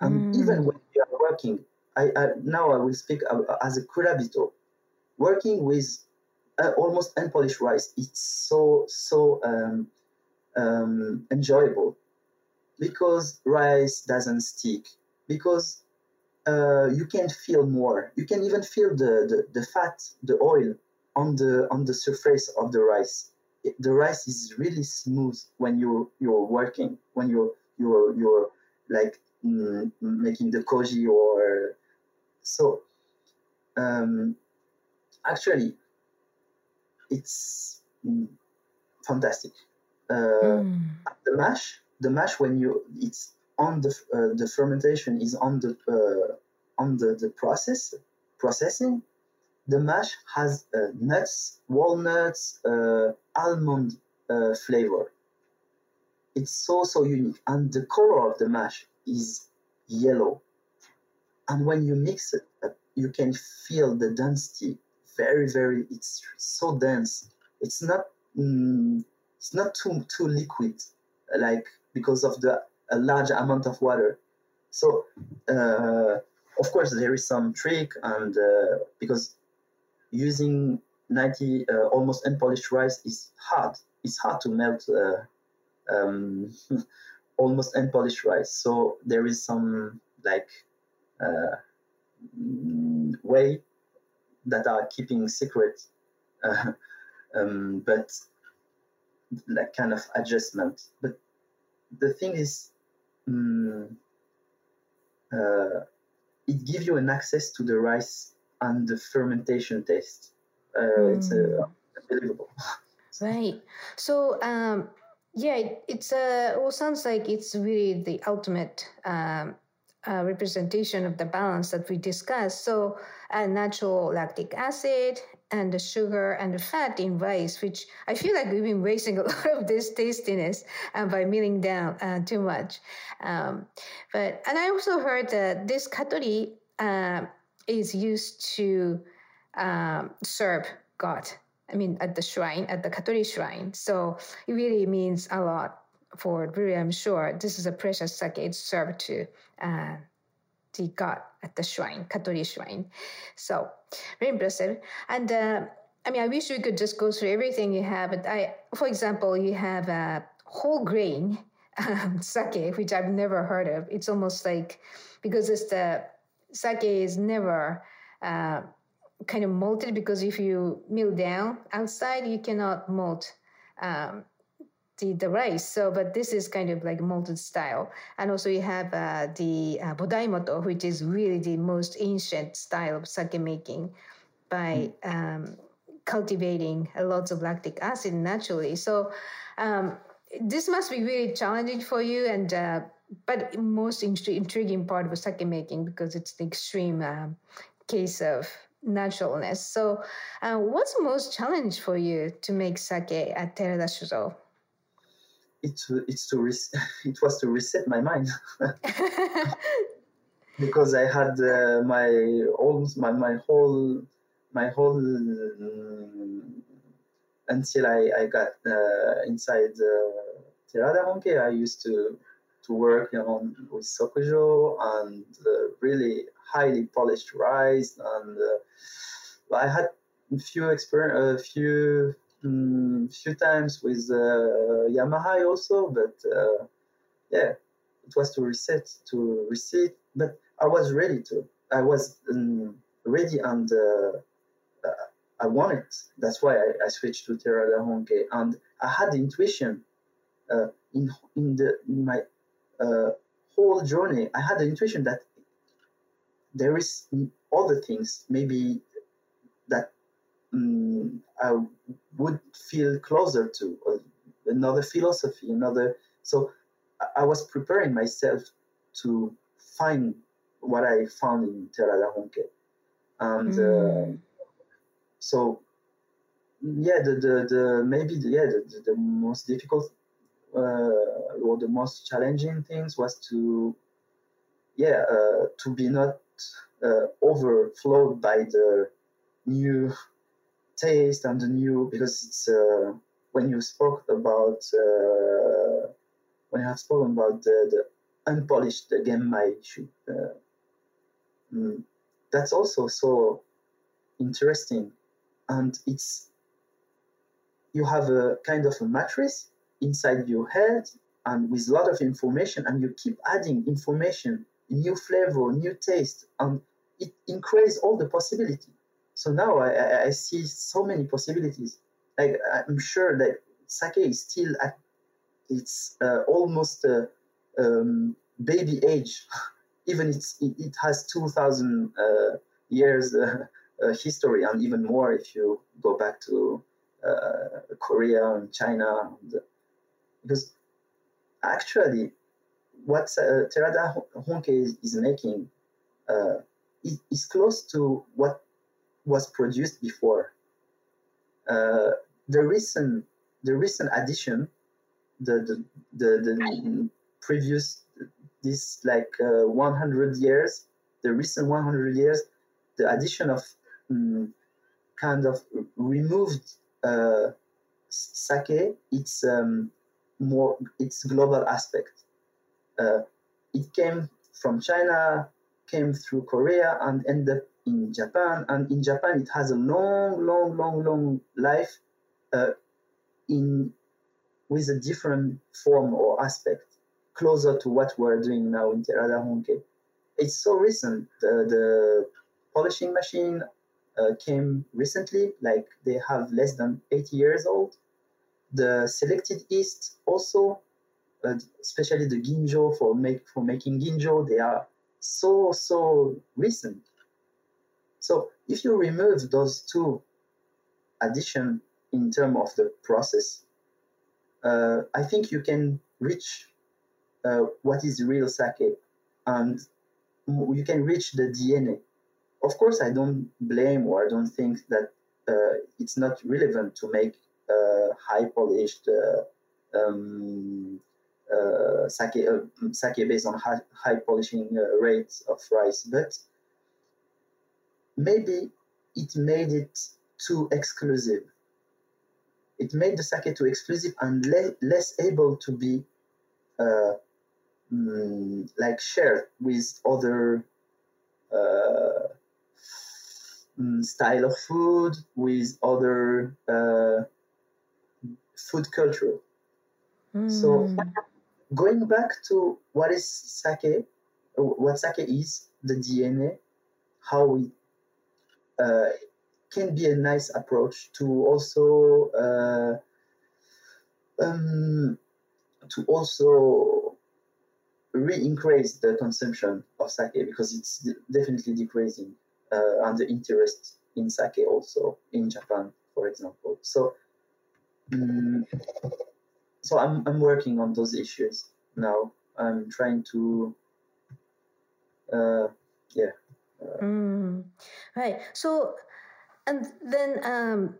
And mm. even when you are working, I, I, now I will speak as a kurabito, working with uh, almost unpolished rice. It's so so um, um, enjoyable because rice doesn't stick because uh, you can feel more. You can even feel the, the, the fat, the oil on the on the surface of the rice. It, the rice is really smooth when you you're working when you're you're you're like mm, making the koji or so. Um, actually, it's mm, fantastic. Uh, mm. The mash, the mash when you it's on the uh, the fermentation is on the uh, on the, the process processing. The mash has uh, nuts, walnuts, uh, almond uh, flavor. It's so so unique, and the color of the mash is yellow. And when you mix it, you can feel the density very very. It's so dense. It's not. Mm, it's not too too liquid, like because of the a large amount of water. So, uh, of course, there is some trick, and uh, because using 90 uh, almost unpolished rice is hard. It's hard to melt uh, um, almost unpolished rice. So there is some like uh, way that are keeping secret, uh, um, but like kind of adjustment. But the thing is, um, it gives you an access to the rice and the fermentation taste. Uh, mm. It's uh, unbelievable. Right. So, um, yeah, it, it's uh, well, sounds like it's really the ultimate um, uh, representation of the balance that we discussed. So, uh, natural lactic acid and the sugar and the fat in rice, which I feel like we've been wasting a lot of this tastiness uh, by milling down uh, too much. Um, but and I also heard that this katori uh, is used to um, serve God. I mean, at the shrine, at the Katori shrine. So it really means a lot for really, I'm sure this is a precious sake. It's served to uh, the god at the shrine, Katori shrine. So very impressive. And uh, I mean, I wish we could just go through everything you have. But I, for example, you have a whole grain um, sake, which I've never heard of. It's almost like because it's the sake is never. Uh, kind of malted because if you mill down outside, you cannot malt um, the, the rice. So, but this is kind of like malted style. And also you have uh, the uh, bodaimoto, which is really the most ancient style of sake making by mm. um, cultivating a lots of lactic acid naturally. So, um, this must be really challenging for you and uh, but most intriguing part of sake making because it's the extreme um, case of naturalness. So, uh, what's the most challenge for you to make sake at Terada Shuzo? it it's to it was to reset my mind because I had uh, my all my, my whole my whole um, until I, I got uh, inside uh, Terada Honke I used to to work you know, with sokujo and uh, really highly polished rice and uh, I had a few experience a few um, few times with uh, Yamahai also, but uh, yeah, it was to reset, to reset. But I was ready to. I was um, ready and uh, I want it. That's why I, I switched to Terada Honke, and I had the intuition uh, in in the in my uh, whole journey. I had the intuition that there is other things maybe that um, I would feel closer to uh, another philosophy, another. So I was preparing myself to find what I found in Terada Honke, and mm. uh, so yeah, the the, the maybe the, yeah the, the most difficult uh, or the most challenging things was to yeah uh, to be not uh, overflowed by the new taste and the new because it's uh, when you spoke about uh, when you have spoken about the, the unpolished the genmai issue uh, mm, that's also so interesting. And it's you have a kind of a matrix inside your head and with a lot of information and you keep adding information new flavor new taste and it increases all the possibility. So now I, I see so many possibilities. Like i'm sure that sake is still at it's uh, almost a um, baby age. Even it's, it, it has 2000 uh, years uh, uh, history and even more if you go back to uh, korea and china and, because actually what uh, Terada Honke is, is making uh, is, close to what was produced before. Uh, the recent the recent addition, the the, the, the previous this like uh, 100 years, the recent 100 years, the addition of um, kind of removed uh, sake. It's um, more its global aspect. Uh, it came from China, came through Korea, and ended up in Japan. And in Japan, it has a long, long, long, long life uh, in with a different form or aspect, closer to what we're doing now in Terada Honke. It's so recent. The, the polishing machine uh, came recently, like they have less than 80 years old the selected yeast also, especially the ginjo for make for making ginjo, they are so so recent. So if you remove those two addition in terms of the process, uh, I think you can reach uh, what is real sake, and you can reach the DNA. Of course, I don't blame or I don't think that uh, it's not relevant to make uh, high polished uh, um, uh, sake, sake based on high, high polishing rates of rice, but maybe it made it too exclusive. It made the sake too exclusive and le- less able to be uh, mm, like shared with other uh, mm, style of food, with other uh, food culture. Mm. So going back to what is sake, what sake is, the DNA, how we uh, can be a nice approach to also uh, um, to also re-increase the consumption of sake because it's definitely decreasing uh, and the interest in sake also in Japan, for example. So Mm, so I'm I'm working on those issues now. I'm trying to, uh, yeah. Mm, right. So, and then um,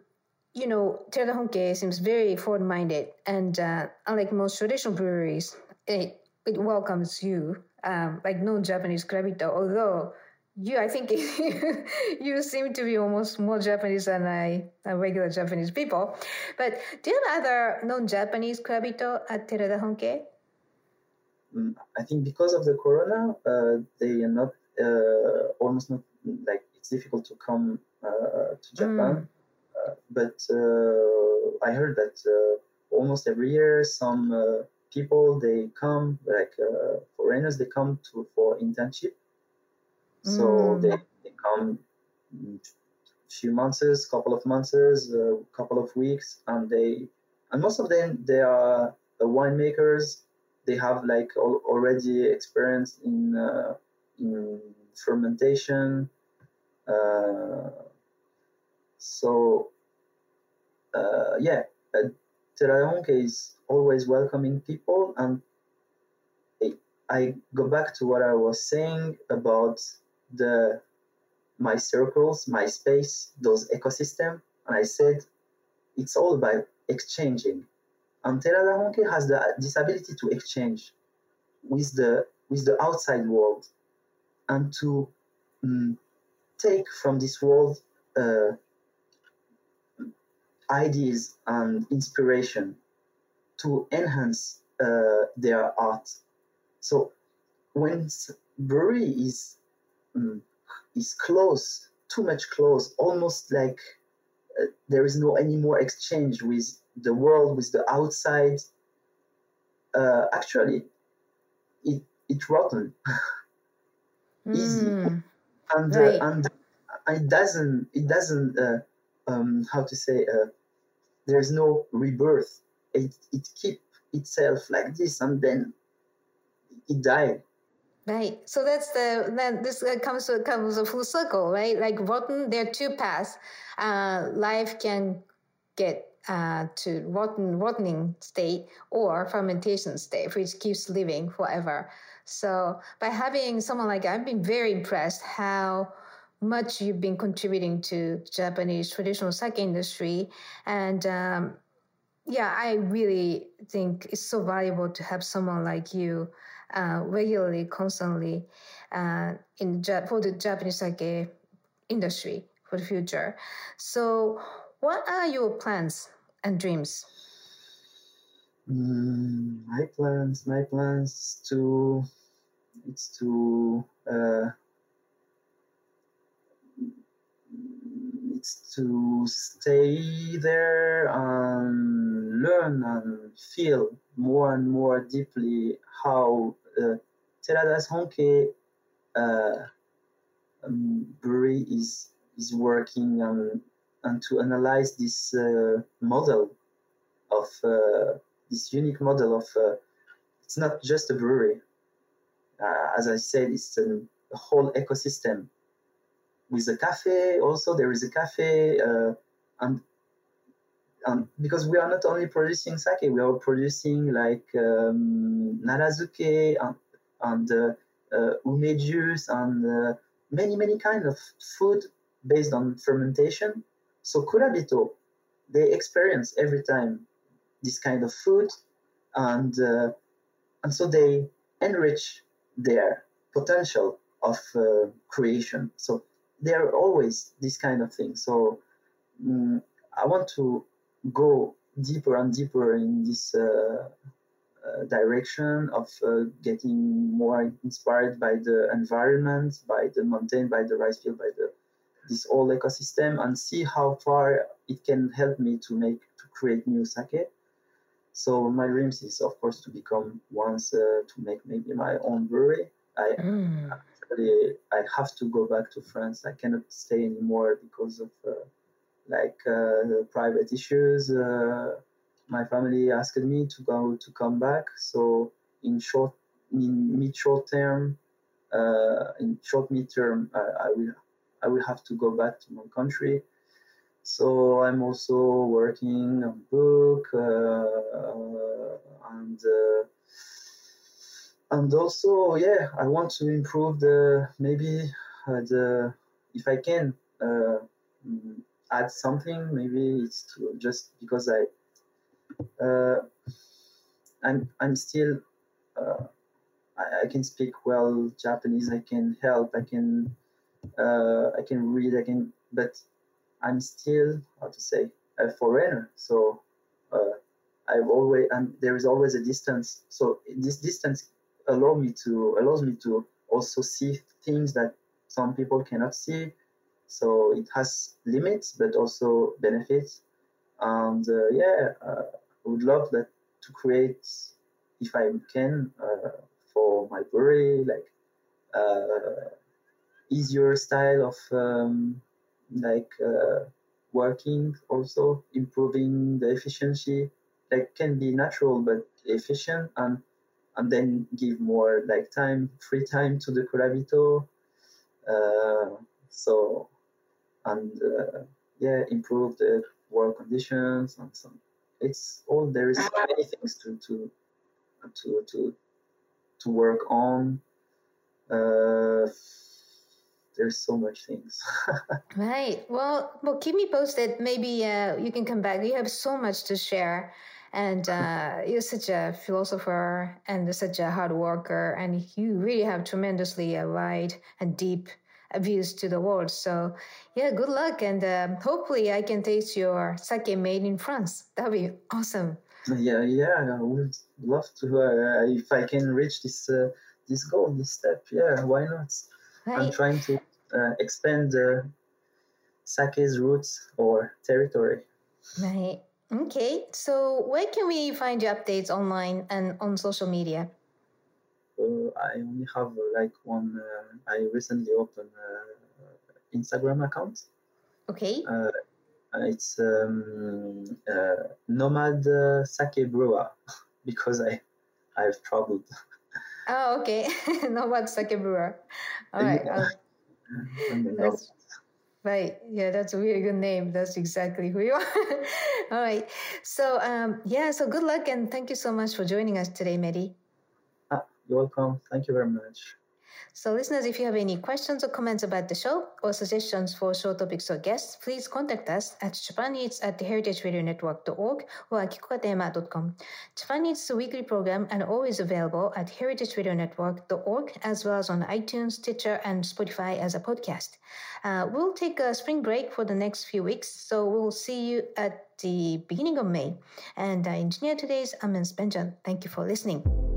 you know, Terada Honke seems very forward-minded, and uh, unlike most traditional breweries, it it welcomes you, um, like non-Japanese Kurabito, although you i think you seem to be almost more japanese than i regular japanese people. But do you have other non-japanese kurabito at terada honke mm, i think because of the corona uh, they are not uh, almost not like it's difficult to come uh, to japan. Mm. Uh, but uh, i heard that uh, almost every year some people they come like foreigners they come to for internship so mm. they, they come few months, couple of months, a couple of weeks, and they and most of them they are winemakers. They have like al- already experience in uh, in fermentation. Uh, so uh, yeah, uh, is always welcoming people, and I, I go back to what I was saying about the my circles, my space, those ecosystem, and I said it's all about exchanging. And Terada Honke has the, this ability to exchange with the with the outside world and to um, take from this world uh, ideas and inspiration to enhance uh, their art. So when brewery is um, is close, too much close, almost like uh, there is no any more exchange with the world, with the outside. Uh, actually, it it rotten. Easy. Mm, and Right. uh, and it doesn't it doesn't uh, um, how to say uh, there's no rebirth it it keep itself like this and then it died Right. So that's the then this uh, comes to comes full circle, right? Like rotten, there are two paths. Uh, life can get uh, to rotten rottening state or fermentation state, which keeps living forever. So by having someone like I've been very impressed how much you've been contributing to Japanese traditional sake industry, and um, yeah, I really think it's so valuable to have someone like you uh, regularly, constantly uh, in for the Japanese sake industry for the future. So, what are your plans and dreams? Mm, my plans my plans to it's to uh, to stay there and learn and feel more and more deeply how uh, Teradas Honke uh, um, brewery is is working and and to analyze this uh, model of uh, this unique model of uh, it's not just a brewery. Uh, as I said, it's a whole ecosystem with a cafe. Also, there is a cafe, uh, and um, because we are not only producing sake, we are producing like um, narazuke and, and uh, uh, ume juice and uh, many many kind of food based on fermentation. So kurabito, they experience every time this kind of food, and uh, and so they enrich their potential of uh, creation. So there are always this kind of thing. So mm, I want to go deeper and deeper in this uh, uh, direction of uh, getting more inspired by the environment, by the mountain, by the rice field, by the this whole ecosystem, and see how far it can help me to make to create new sake. So my dreams is of course to become once uh, to make maybe my own brewery. I Mm. Actually I have to go back to France. I cannot stay anymore because of uh, like uh, private issues. Uh, my family asked me to go to come back. So in short, in mid short term, in short mid term, I, I will I will have to go back to my country. So I'm also working on book uh, and. Uh, and also yeah i want to improve the maybe uh, the if i can uh, add something maybe it's just because i uh, i'm i'm still uh, I, I can speak well japanese i can help i can uh, i can read i can but i'm still how to say a foreigner. So uh, i've always and there is always a distance. So this distance allow me to allows me to also see things that some people cannot see. So it has limits but also benefits. And uh, yeah uh, i would love that to create if i can uh, for my brewery like uh, easier style of um, like uh, working also improving the efficiency. Like can be natural but efficient and and then give more like time free time to the kurabito uh, so and uh, yeah improve the work conditions and some it's all there is many things to to to to to work on. Uh, there's so much things. Right. Well well keep me posted. Maybe uh, you can come back. You have so much to share and uh, you're such a philosopher and such a hard worker and you really have tremendously uh, wide and deep views to the world. So yeah good luck and um, hopefully i can taste your sake made in france. That'd be awesome. Yeah yeah i would love to uh, if i can reach this uh, this goal this step. Yeah why not? Right. i'm trying to uh, expand uh, sake's roots or territory. Right okay so where can we find your updates online and on social media uh, I only have uh, like one. Uh, I recently opened Instagram account. Okay. it's um, Nomad Sake Brewer because I I've traveled. Oh, okay. Nomad Sake Brewer. All right. Yeah. That's, right. Yeah, that's a really good name. That's exactly who you are. All right. So, um, yeah, so good luck and thank you so much for joining us today, Mehdi. You're welcome. Thank you very much. So, listeners, if you have any questions or comments about the show or suggestions for show topics or guests, please contact us at japaneats at heritageradionetwork.org or at akikokatayama.com. Japan Eats is a weekly program and always available at heritageradionetwork.org as well as on iTunes, Stitcher, and Spotify as a podcast. Uh, we'll take a spring break for the next few weeks, so we'll see you at the beginning of May. And our engineer today is Amen Spenjan. Thank you for listening.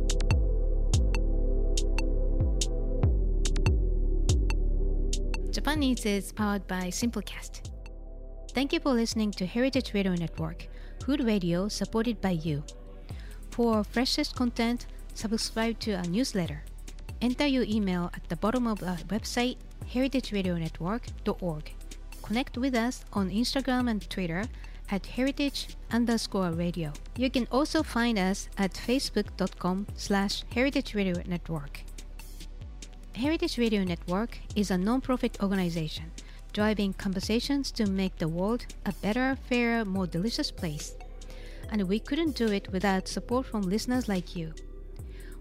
Japan Eats is powered by Simplecast. Thank you for listening to Heritage Radio Network, food radio supported by you. For freshest content, subscribe to our newsletter. Enter your email at the bottom of our website, heritageradionetwork.org. Connect with us on Instagram and Twitter at heritage underscore radio. You can also find us at facebook.com slash heritage radio network. Heritage Radio Network is a non-profit organization driving conversations to make the world a better, fairer, more delicious place. And we couldn't do it without support from listeners like you.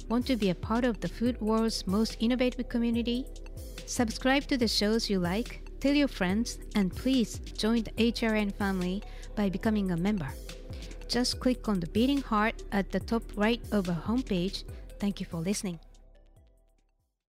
Want to be a part of the food world's most innovative community? Subscribe to the shows you like, tell your friends, and please join the HRN family by becoming a member. Just click on the beating heart at the top right of our homepage. Thank you for listening.